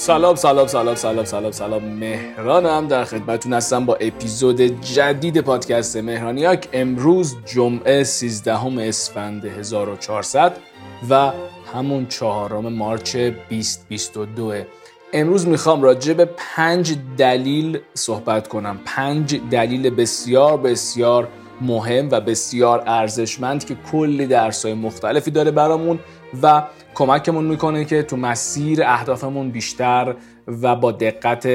سلام سلام سلام سلام سلام سلام. مهرانم در خدمتتون هستم با اپیزود جدید پادکست مهرانیاک. امروز جمعه 13 اسفند 1400 و همون چهارم مارچ 2022 امروز می‌خوام راجع به پنج دلیل صحبت کنم. پنج دلیل بسیار بسیار مهم و بسیار ارزشمند که کلی درسای مختلفی داره برامون و کمکمون می‌کنه که تو مسیر اهدافمون بیشتر و با دقت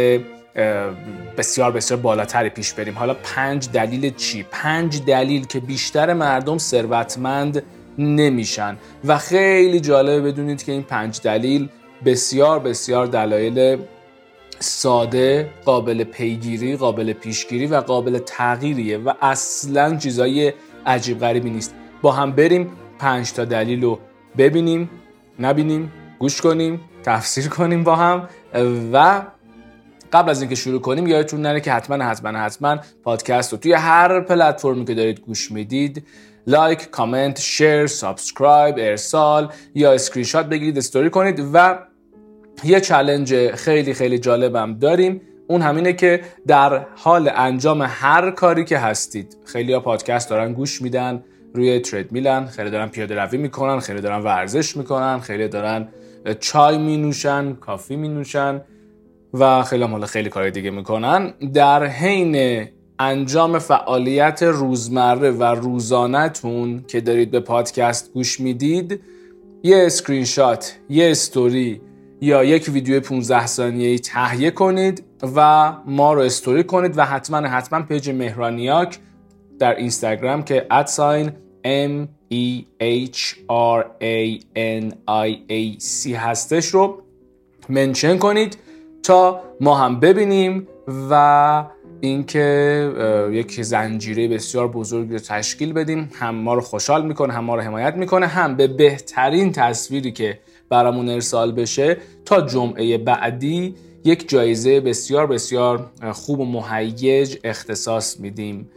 بسیار بسیار بالاتری پیش بریم. حالا پنج دلیل چی؟ پنج دلیل که بیشتر مردم ثروتمند نمیشن. و خیلی جالبه بدونید که این پنج دلیل بسیار بسیار دلایل ساده قابل پیگیری قابل پیشگیری و قابل تغییریه و اصلا چیزای عجیب غریبی نیست. با هم بریم پنج تا دلیل رو ببینیم. نبینیم گوش کنیم تفسیر کنیم با هم و قبل از اینکه شروع کنیم یادتون نره که حتما حتما حتما پادکست رو توی هر پلتفرمی که دارید گوش می‌دید like، comment، share، subscribe، ارسال یا اسکرین شات بگیرید استوری کنید و یه challenge خیلی خیلی جالبم داریم. اون همینه که در حال انجام هر کاری که هستید خیلی ها پادکست دارن گوش میدن. روی treadmill ن خیلی دارن پیاده روی می‌کنن خیلی دارن ورزش می‌کنن خیلی دارن چای می نوشن coffee می نوشن و خیلیام خیلی کار دیگه می‌کنن. در حین انجام فعالیت روزمره و روزانهتون که دارید به پادکست گوش می‌دید یه اسکرین شات یه استوری یا یک ویدیو 15 ثانیه‌ای تهیه کنید و ما رو استوری کنید و حتما حتما پیج مهرانیاک در اینستاگرام که ادساین M E H R A N I A C هستش رو منشن کنید تا ما هم ببینیم و اینکه یک زنجیره بسیار بزرگ رو تشکیل بدیم. هم ما رو خوشحال می‌کنه هم ما رو حمایت می‌کنه هم به بهترین تصویری که برامون ارسال بشه تا جمعه بعدی یک جایزه بسیار بسیار خوب و مهیج اختصاص میدیم.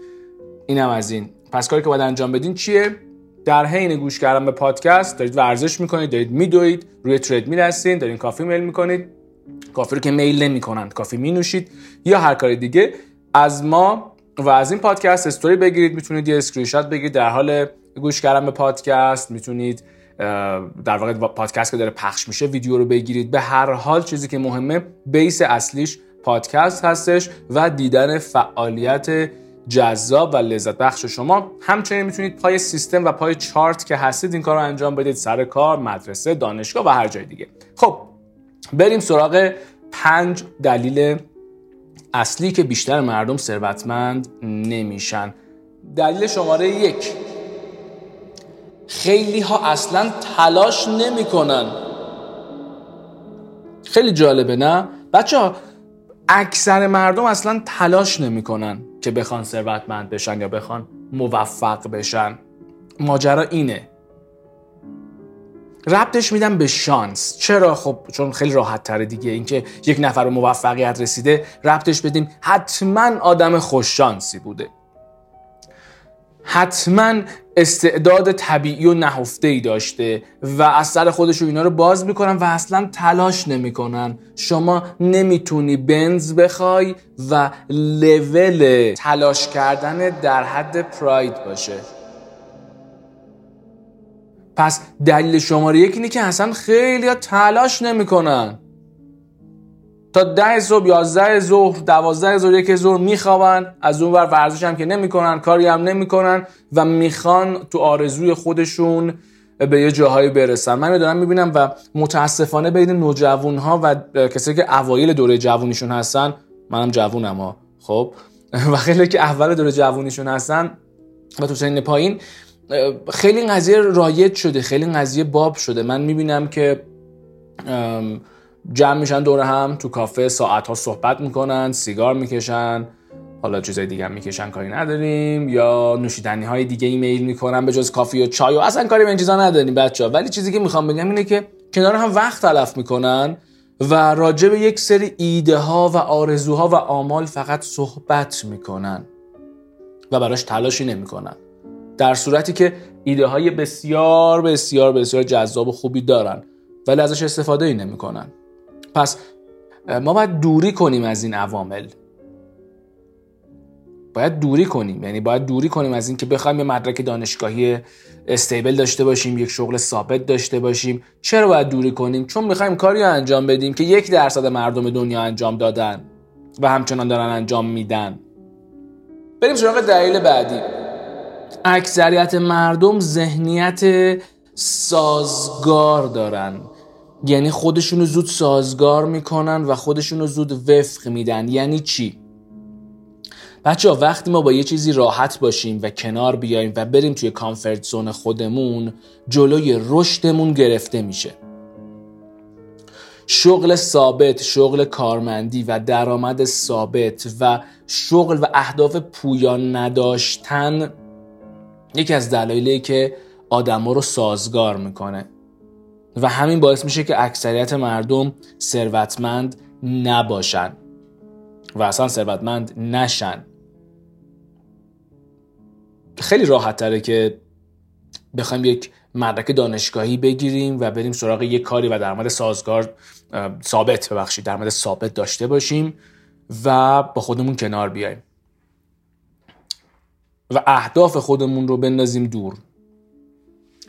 اینم از این. پس کاری که باید انجام بدین چیه؟ در حین گوش کردن به پادکست دارید ورزش می‌کنید دارید میدوید روی treadmill هستین دارین coffee میل می‌کنید. coffee رو که میل نمی‌کنند coffee مینوشید. یا هر کاری دیگه از ما و از این پادکست استوری بگیرید. می‌تونید یه اسکرین شات بگیرید در حال گوش کردن به پادکست. می‌تونید در واقع پادکست که داره پخش میشه ویدیو رو بگیرید. به هر حال چیزی که مهمه بیس اصلیش پادکست هستش و دیدن فعالیت جذاب و لذت بخش شما. همچنین می‌تونید پای سیستم و پای چارت که هستید این کار رو انجام بدید. سر کار مدرسه دانشگاه و هر جای دیگه. خب بریم سراغ پنج دلیل اصلی که بیشتر مردم ثروتمند نمیشن. دلیل شماره یک. خیلی ها اصلا تلاش نمی‌کنن. خیلی جالبه نه؟ بچه ها اکثر مردم اصلا تلاش نمی‌کنن. که بخوان ثروتمند بشن یا بخوان موفق بشن. ماجرا اینه. ربطش میدم به شانس. چرا؟ خب چون خیلی راحت تره دیگه. اینکه یک نفر به موفقیت رسیده ربطش بدیم حتما آدم خوششانسی بوده. حتما استعداد طبیعی و نهفته ای داشته و از سر خودش اینا رو باز می‌کنن و اصلا تلاش نمی‌کنن. شما نمی‌تونی بنز بخوای و لول تلاش کردن در حد پراید باشه. پس دلیل شماره یک اینه که اصلا خیلی تلاش نمی‌کنن. تا ده صبح یازده ظهر دوازده ظهر یک ظهر میخوابن. از اون ور ورزش هم که نمی‌کنن کاری هم نمی‌کنن و می‌خوان تو آرزوی خودشون به یه جاهایی برسن. من دارم می‌بینم و متاسفانه بین نوجوان ها و کسایی که اوایل دوره جوونیشون هستن منم جوونم ها خب؟ و خیلی که اول دوره جوونیشون هستن و تو سن پایین خیلی قضیه رایج شده خیلی قضیه باب شده. من می‌بینم که جمع میشن دور هم تو کافه ساعت ها صحبت می‌کنن سیگار می‌کشن. حالا چیزای دیگه هم می‌کشن کاری نداریم. یا نوشیدنی های دیگه ایمیل می‌کنن به جز کافی و چای و اصلا کاری به این چیزا نداریم بچه ها ولی چیزی که می‌خوام بگم اینه که کنار هم وقت تلف می‌کنن و راجع به یک سری ایده ها و آرزوها و آمال فقط صحبت می‌کنن و براش تلاشی نمی‌کنن. در صورتی که ایده های بسیار بسیار بسیار جذاب و خوبی دارن ولی ازش استفاده ای نمی‌کنن. پس ما باید دوری کنیم از این عوامل. باید دوری کنیم. یعنی باید دوری کنیم از این که بخوایم یه مدرک دانشگاهی استیبل داشته باشیم یک شغل ثابت داشته باشیم. چرا باید دوری کنیم؟ چون می‌خوایم کاری رو انجام بدیم که یک درصد مردم دنیا انجام دادن و همچنان دارن انجام میدن. بریم سراغ دلیل بعدی. اکثریت مردم ذهنیت سازگار دارن. یعنی خودشونو زود سازگار می‌کنن و خودشونو زود وفق میدن. یعنی چی؟ بچه وقتی ما با یه چیزی راحت باشیم و کنار بیایم و بریم توی کامفورت زون خودمون جلوی رشدمون گرفته میشه. شغل ثابت، شغل کارمندی و درآمد ثابت و شغل و اهداف پویان نداشتن یکی از دلایلی که آدما رو سازگار می‌کنه. و همین باعث میشه که اکثریت مردم ثروتمند نباشن و اصلا ثروتمند نشن. خیلی راحت تره که بخوایم یک مدرک دانشگاهی بگیریم و بریم سراغ یک کاری و درآمد سازگار ثابت ببخشید درآمد ثابت داشته باشیم و با خودمون کنار بیایم. و اهداف خودمون رو بندازیم دور.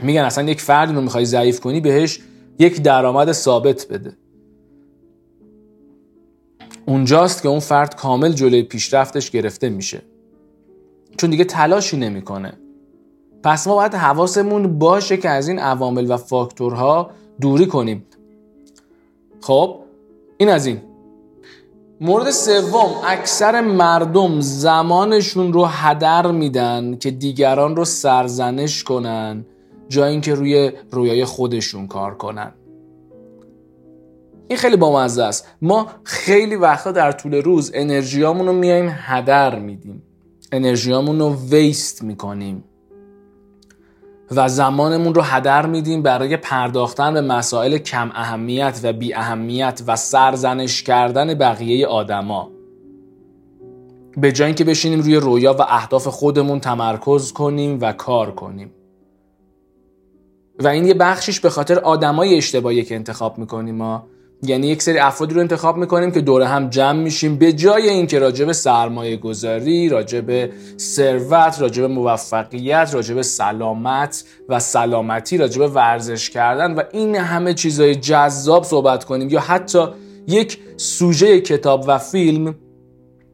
میگن اصلا یک فردی رو می‌خوای ضعیف کنی بهش یک درآمد ثابت بده. اونجاست که اون فرد کامل جلوی پیشرفتش گرفته میشه. چون دیگه تلاشی نمی‌کنه. پس ما باید حواسمون باشه که از این عوامل و فاکتورها دوری کنیم. خب این از این. مورد سوم اکثر مردم زمانشون رو هدر میدن که دیگران رو سرزنش کنن. جای اینکه روی رویای خودشون کار کنن. این خیلی بامزه است. ما خیلی وقتا در طول روز انرژیامون رو میایم هدر میدیم. انرژیامون رو ویست می‌کنیم. و زمانمون رو هدر میدیم برای پرداختن به مسائل کم اهمیت و بی اهمیت و سرزنش کردن بقیه آدما. به جای اینکه بشینیم روی رویا و اهداف خودمون تمرکز کنیم و کار کنیم. و این یه بخشیش به خاطر آدمای اشتباهی که انتخاب می‌کنیم ما. یعنی یک سری افرادی رو انتخاب می‌کنیم که دور هم جمع میشیم به جای اینکه راجع به سرمایه گذاری راجع به ثروت راجع به موفقیت راجع به سلامت و سلامتی راجع به ورزش کردن و این همه چیزای جذاب صحبت کنیم یا حتی یک سوژه کتاب و فیلم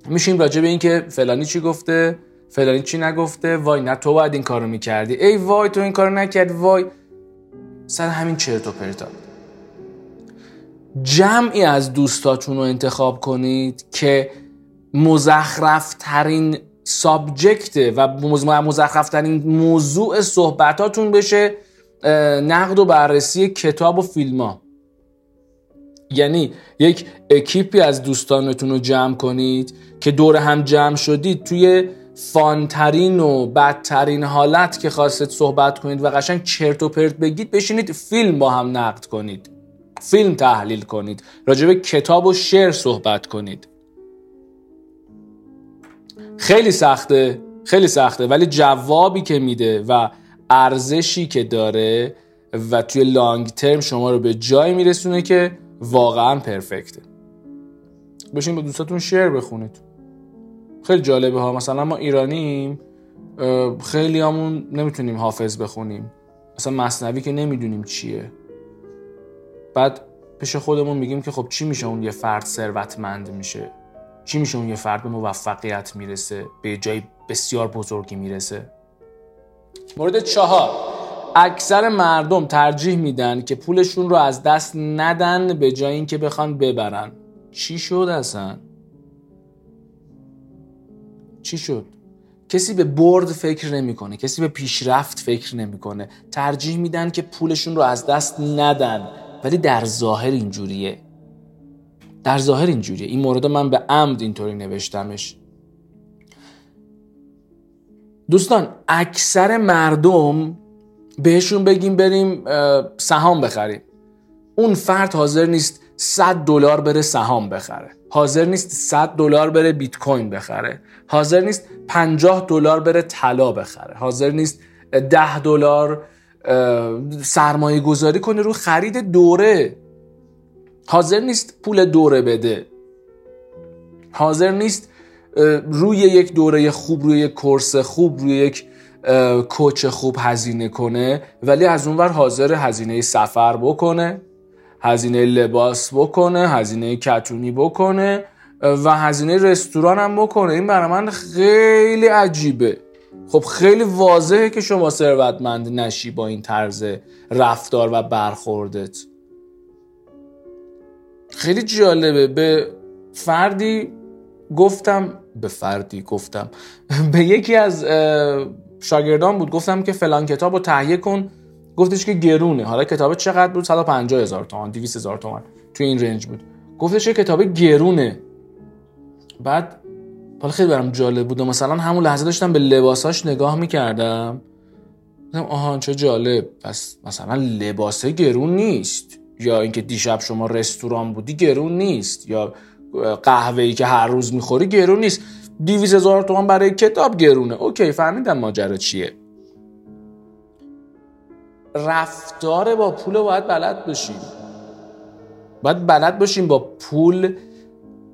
میشیم راجع به اینکه فلانی چی گفته فلانی چی نگفته وای نه تو باید این کارو می‌کردی. ای وای تو این کارو نکردی وای. سر همین چرت و پرتا جمعی از دوستاتون رو انتخاب کنید که مزخرف ترین سابجکت و مزخرف ترین موضوع صحبتاتون بشه نقد و بررسی کتاب و فیلم ها. یعنی یک اکیپی از دوستانتون رو جمع کنید که دور هم جمع شدید توی فانترین و بدترین حالت که خواستید صحبت کنید و قشنگ چرت و پرت بگید بشینید فیلم با هم نقد کنید. فیلم تحلیل کنید. راجب کتاب و شعر صحبت کنید. خیلی سخته خیلی سخته ولی جوابی که میده و ارزشی که داره و توی لانگ ترم شما رو به جای میرسونه که واقعا پرفکته. بشین با دوستاتون شعر بخونید. خیلی جالبه ها. مثلا ما ایرانیم خیلی همون نمی‌تونیم حافظ بخونیم. مثلا مصنوی که نمی‌دونیم چیه. بعد پیش خودمون میگیم که خب چی میشه اون یه فرد ثروتمند میشه؟ چی میشه اون یه فرد به موفقیت می‌رسه؟ به جای بسیار بزرگی می‌رسه؟ مورد چهار. اکثر مردم ترجیح میدن که پولشون رو از دست ندن به جای اینکه بخوان ببرن. چی شد اصلا؟ چی شد؟ کسی به برد فکر نمی‌کنه کسی به پیشرفت فکر نمی‌کنه. ترجیح میدن که پولشون رو از دست ندن. ولی در ظاهر اینجوریه. در ظاهر اینجوریه. این مورد من به عمد اینطوری نوشتمش. دوستان اکثر مردم بهشون بگیم بریم سهام بخریم. اون فرد حاضر نیست 100 دلار بره سهام بخره. حاضر نیست 100 دلار بره بیت کوین بخره. حاضر نیست 50 دلار بره طلا بخره. حاضر نیست 10 دلار سرمایه گذاری کنه رو خرید دوره. حاضر نیست پول دوره بده. حاضر نیست روی یک دوره خوب روی یک کورس خوب روی یک کوچ خوب هزینه کنه ولی از اونور حاضر هزینه سفر بکنه. هزینه لباس بکنه هزینه کتونی بکنه و هزینه رستوران هم بکنه. این برای من خیلی عجیبه. خب خیلی واضحه که شما ثروتمند نشی با این طرز رفتار و برخوردت. خیلی جالبه. به فردی گفتم به فردی گفتم. به یکی از شاگردان بود. گفتم که فلان کتاب رو تهیه کن. گفتش که گرونه. حالا کتاب چقدر بود؟ 150 هزار تومان 200 هزار تومان. توی این رنج بود. گفتش که کتاب گرونه. بعد حالا خیلی برام جالب بود و مثلا همون لحظه داشتم به لباساش نگاه می‌کردم. گفتم آها چه جالب. پس مثلا لباسه گرون نیست. یا اینکه دیشب شما رستوران بودی گرون نیست. یا قهوه ای که هر روز می‌خوری گرون نیست. 200 هزار تومان برای کتاب گرونه. اوکی فهمیدم ماجرا چیه. رفتار با پول باید بلد باشیم باید بلد باشیم با پول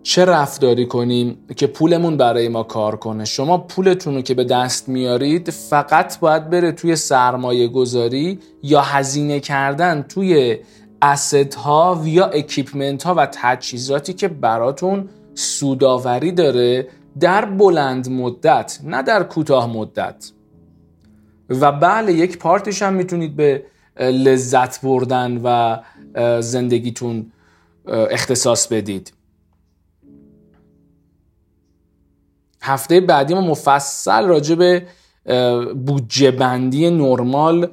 چه رفتاری کنیم که پولمون برای ما کار کنه. شما پولتون رو که به دست میارید فقط باید بره توی سرمایه گذاری یا هزینه کردن توی اسید ها یا اکیپمنت ها و تجهیزاتی که براتون سوداوری داره در بلند مدت نه در کوتاه مدت. و بله یک پارتش هم می‌تونید به لذت بردن و زندگیتون اختصاص بدید. هفته بعدی ما مفصل راجع به بودجه بندی نرمال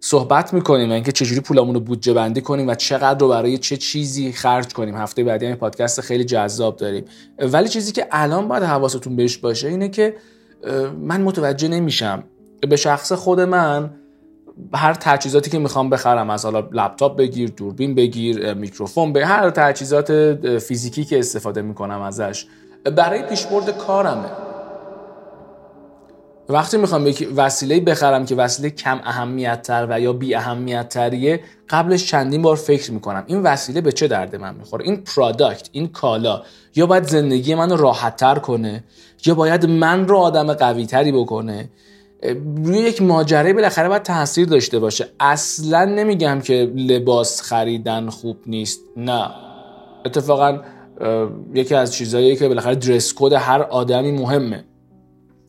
صحبت می‌کنیم اینکه چجوری پولمون رو بودجه بندی کنیم و چقدر رو برای چه چیزی خرج کنیم. هفته بعدی هم پادکست خیلی جذاب داریم. ولی چیزی که الان باید حواستون بهش باشه اینه که من متوجه نمیشم. به شخص خود من هر تجهیزاتی که می‌خوام بخرم از حالا لپتاپ بگیر دوربین بگیر میکروفون به هر تجهیزات فیزیکی که استفاده می‌کنم ازش برای پیشبرد کارمه. وقتی می‌خوام یک وسیله بخرم که وسیله کم اهمیت تر و یا بی اهمیت تریه قبلش چندین بار فکر می‌کنم این وسیله به چه درد من می‌خوره؟ این پرادکت این کالا یا باید زندگی منو راحت تر کنه؟ یا باید من رو آدم قوی تری بکنه؟ روی یک ماجره بالاخره باید تاثیر داشته باشه. اصلا نمیگم که لباس خریدن خوب نیست. نه. اتفاقا یکی از چیزهایی که بالاخره درس کد هر آدمی مهمه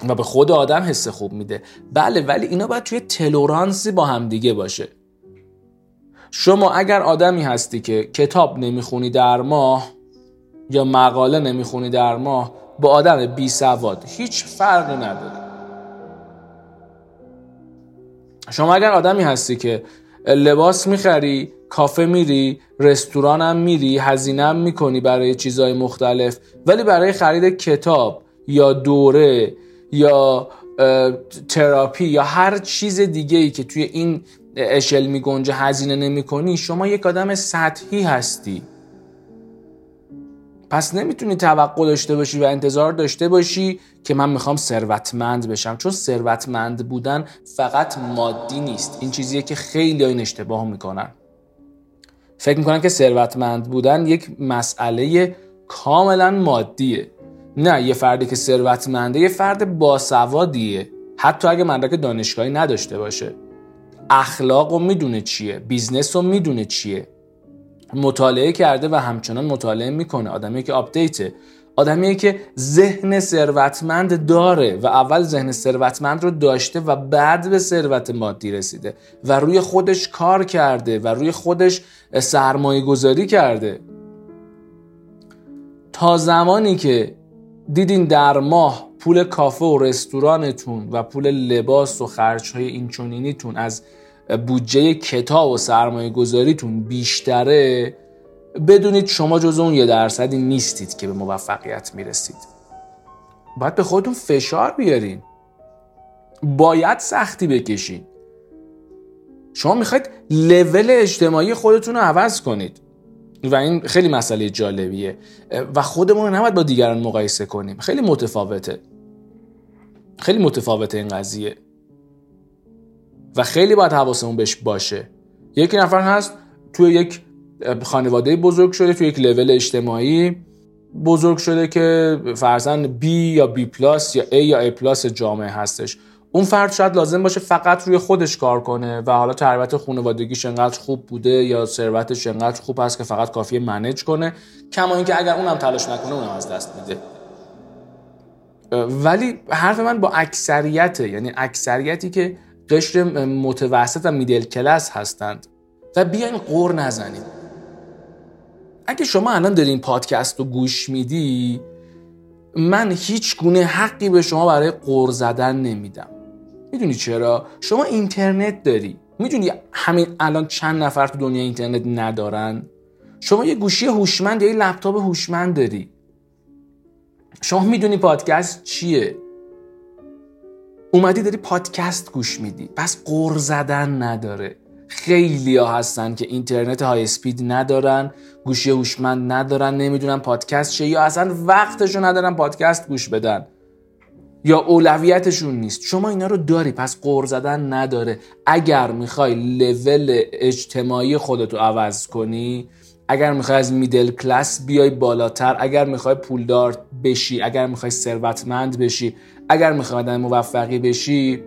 و به خود آدم حس خوب میده. بله ولی اینا باید توی تلورانسی با هم دیگه باشه. شما اگر آدمی هستی که کتاب نمی‌خونی در ماه یا مقاله نمی‌خونی در ماه با آدم بی سواد هیچ فرقی نداره. شما اگر آدمی هستی که لباس می‌خری کافه میری رستوران هم میری هزینه هم می‌کنی برای چیزهای مختلف ولی برای خرید کتاب یا دوره یا تراپی یا هر چیز دیگه ای که توی این اشل می گنجه هزینه نمی کنی شما یک آدم سطحی هستی. پس نمی‌تونی توقع داشته باشی و انتظار داشته باشی که من می‌خوام ثروتمند بشم. چون ثروتمند بودن فقط مادی نیست. این چیزیه که خیلی این اشتباه می‌کنن. فکر می‌کنن که ثروتمند بودن یک مسئله کاملا مادیه. نه یه فردی که ثروتمنده یه فرد باسوادیه. حتی اگه مدرک دانشگاهی نداشته باشه. اخلاق و می‌دونه چیه business رو می‌دونه چیه. مطالعه کرده و همچنان مطالعه می‌کنه. آدمی که update ه. آدمیه که ذهن ثروتمند داره و اول ذهن ثروتمند رو داشته و بعد به ثروت مادی رسیده و روی خودش کار کرده و روی خودش سرمایه گذاری کرده. تا زمانی که دیدین در ماه پول کافه و رستورانتون و پول لباس و خرج های اینچونینیتون از بودجه کتاب و سرمایه گذاریتون بیشتره بدونید شما جز اون یه درصدی نیستید که به موفقیت می‌رسید. باید به خودتون فشار بیارین. باید سختی بکشین. شما می‌خواید لول اجتماعی خودتون رو عوض کنید. و این خیلی مسئله جالبیه. و خودمون رو نباید با دیگران مقایسه کنیم. خیلی متفاوته. خیلی متفاوته این قضیه. و خیلی باید حواسمون بهش باشه. یکی نفر هست توی یک خانواده بزرگ شده تو یک لول اجتماعی بزرگ شده که فرزن B یا B پلاس یا A یا A پلاس جامعه هستش. اون فرد شاید لازم باشه فقط روی خودش کار کنه و حالا تربیت خانوادگیش انقدر خوب بوده یا ثروتش انقدر خوب هست که فقط کافیه منیج کنه کما اینکه اگر اونم تلاش نکنه اونم از دست میده. ولی حرف من با اکثریت یعنی اکثریتی که قشر متوسط و میدل کلاس هستند. و بیاین قور نزنید اگه شما الان دارین پادکست رو گوش میدی من هیچ گونه حقی به شما برای قور زدن نمیدم. می‌دونی چرا؟ شما اینترنت داری. می‌دونی همین الان چند نفر تو دنیا اینترنت ندارن؟ شما یه گوشی هوشمند یا یه لپتاپ هوشمند داری. شما می‌دونی پادکست چیه؟ اومدی داری پادکست گوش میدی. پس قر زدن نداره. خیلی ها هستن که اینترنت های اسپید ندارن گوشی هوشمند ندارن نمی‌دونن پادکست چیه یا اصلا وقتشو ندارن پادکست گوش بدن. یا اولویتشون نیست. شما اینا رو داری پس قور زدن نداره. اگر می‌خوای لول اجتماعی خودتو عوض کنی اگر می‌خوای از میدل کلاس بیای بالاتر اگر می‌خوای پولدار بشی اگر می‌خوای ثروتمند بشی اگر می‌خوای آدم موفقی بشی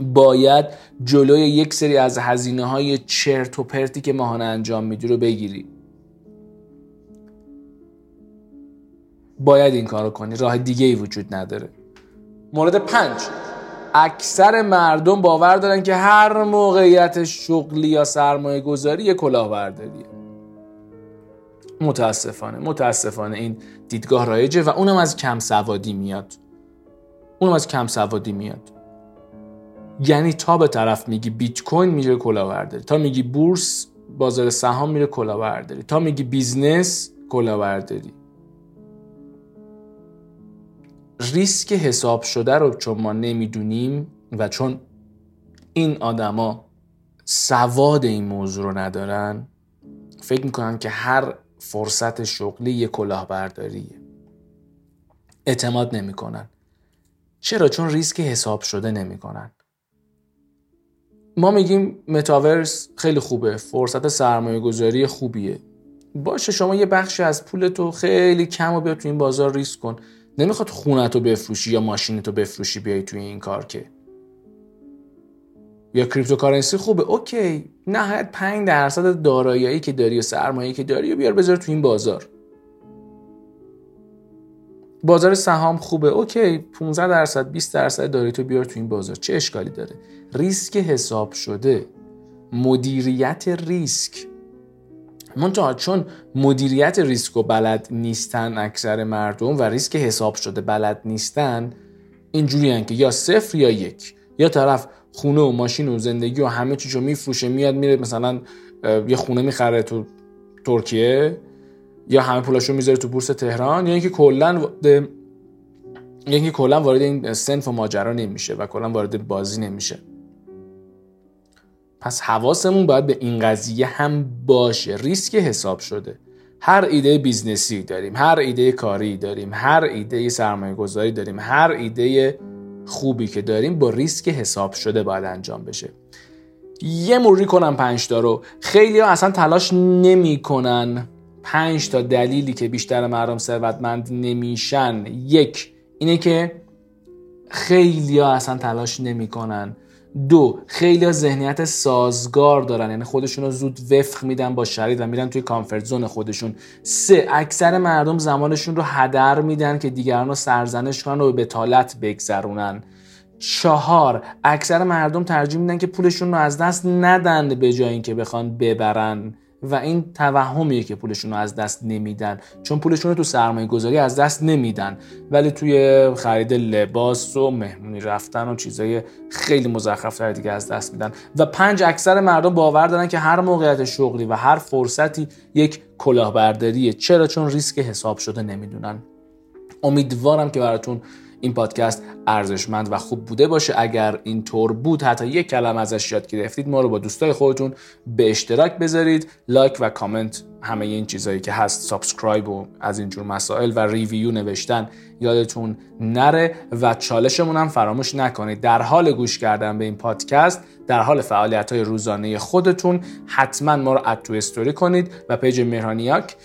باید جلوی یک سری از هزینه های چرت و پرتی که ماهانه انجام میدی رو بگیری. باید این کارو کنی. راه دیگه ای وجود نداره. مورد پنج. اکثر مردم باور دارن که هر موقعیت شغلی یا سرمایه گذاری یه کلاهبرداریه. متاسفانه متاسفانه این دیدگاه رایجه و اونم از کم سوادی میاد. اونم از کم سوادی میاد. یعنی تا به طرف میگی بیت کوین میگه کلاهبرداری تا میگی بورس بازار سهام میگه کلاهبرداری تا میگی business کلاهبرداری. ریسک حساب شده رو چون ما نمی‌دونیم و چون این آدما سواد این موضوع رو ندارن فکر می‌کنن که هر فرصت شغلی یه کلاهبرداریه. اعتماد نمی‌کنن. چرا؟ چون ریسک حساب شده نمی‌کنن. ما میگیم متاورس خیلی خوبه فرصت سرمایه گذاری خوبیه. باشه شما یه بخشی از پولتو خیلی کم و بیا تو این بازار ریسک کن. نمی‌خواد خونتو بفروشی یا ماشینتو بفروشی بیای توی این کار که. یا cryptocurrency خوبه OK. نهایت 5 درصد دارایی که داری و سرمایه‌ای که داری و بیار بذار تو این بازار. بازار سهام خوبه. OK 15 درصد 20 درصد دارایی تو بیار تو این بازار. چه اشکالی داره؟ ریسک حساب شده. مدیریت ریسک. منتها چون مدیریت ریسک و بلد نیستن اکثر مردم و ریسک حساب شده بلد نیستن اینجوری که یا صفر یا یک. یا طرف خونه و ماشین و زندگی و همه چیشو میفروشه میاد میره مثلا یه خونه می‌خره تو ترکیه. یا همه پولاشو می‌ذاره تو بورس تهران یا اینکه کلا یا اینکه کلا وارد این سنف و ماجرا نمیشه و کلا وارد بازی نمیشه. پس حواسمون باید به این قضیه هم باشه. ریسک حساب شده. هر ایده business ی داریم هر ایده کاری داریم هر ایده سرمایه گذاری داریم هر ایده خوبی که داریم با ریسک حساب شده باید انجام بشه. یه مروری کنم پنج رو. خیلیا اصلا تلاش نمی‌کنن. پنج تا دلیلی که بیشتر مردم ثروتمند نمیشن. یک اینه که خیلی ها اصلا تلاش نمی‌کنن. دو خیلی ذهنیت سازگار دارن. یعنی خودشون رو زود وفق میدن با شرایط و میرن توی کامفورت زون خودشون. سه اکثر مردم زمانشون رو هدر میدن که دیگران رو سرزنش کنن و به بتالت بگذرونن. چهار اکثر مردم ترجیح میدن که پولشون رو از دست ندن به جای اینکه بخوان ببرن. و این توهمیه که پولشون رو از دست نمیدن. چون پولشون رو تو سرمایه گذاری از دست نمیدن. ولی توی خرید لباس و مهمونی رفتن و چیزای خیلی مزخرف دیگه از دست میدن. و پنج اکثر مردم باور دارن که هر موقعیت شغلی و هر فرصتی یک کلاهبرداریه. چرا؟ چون ریسک حساب شده نمی‌دونن. امیدوارم که براتون این پادکست ارزشمند و خوب بوده باشه. اگر اینطور بود حتی یک کلمه ازش یاد گرفتید ما رو با دوستای خودتون به اشتراک بذارید. like و کامنت همه این چیزهایی که هست. subscribe و از اینجور مسائل و review نوشتن یادتون نره و چالشمون هم فراموش نکنید. در حال گوش کردن به این پادکست در حال فعالیت های روزانه خودتون حتما ما رو اد تو استوری کنید و پیج مهرانیاک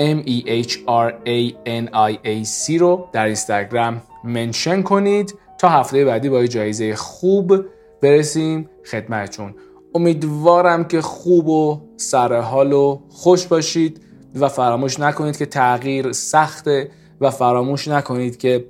M E H R A N I A C رو در اینستاگرام منشن کنید. تا هفته بعدی با جایزه خوب برسیم خدمتتون. امیدوارم که خوب و سرحال و خوش باشید و فراموش نکنید که تغییر سخته و فراموش نکنید که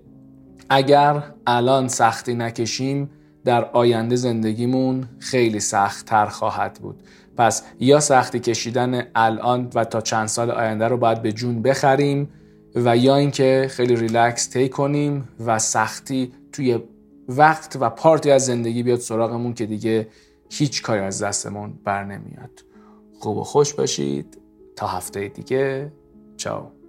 اگر الان سختی نکشیم در آینده زندگیمون خیلی سخت تر خواهد بود. پس یا سختی کشیدن الان و تا چند سال آینده رو باید به جون بخریم و یا اینکه خیلی ریلکس تی کنیم و سختی توی وقت و پارتی از زندگی بیاد سراغمون که دیگه هیچ کاری از دستمون بر نمیاد. خوب و خوش باشید. تا هفته دیگه. چاو.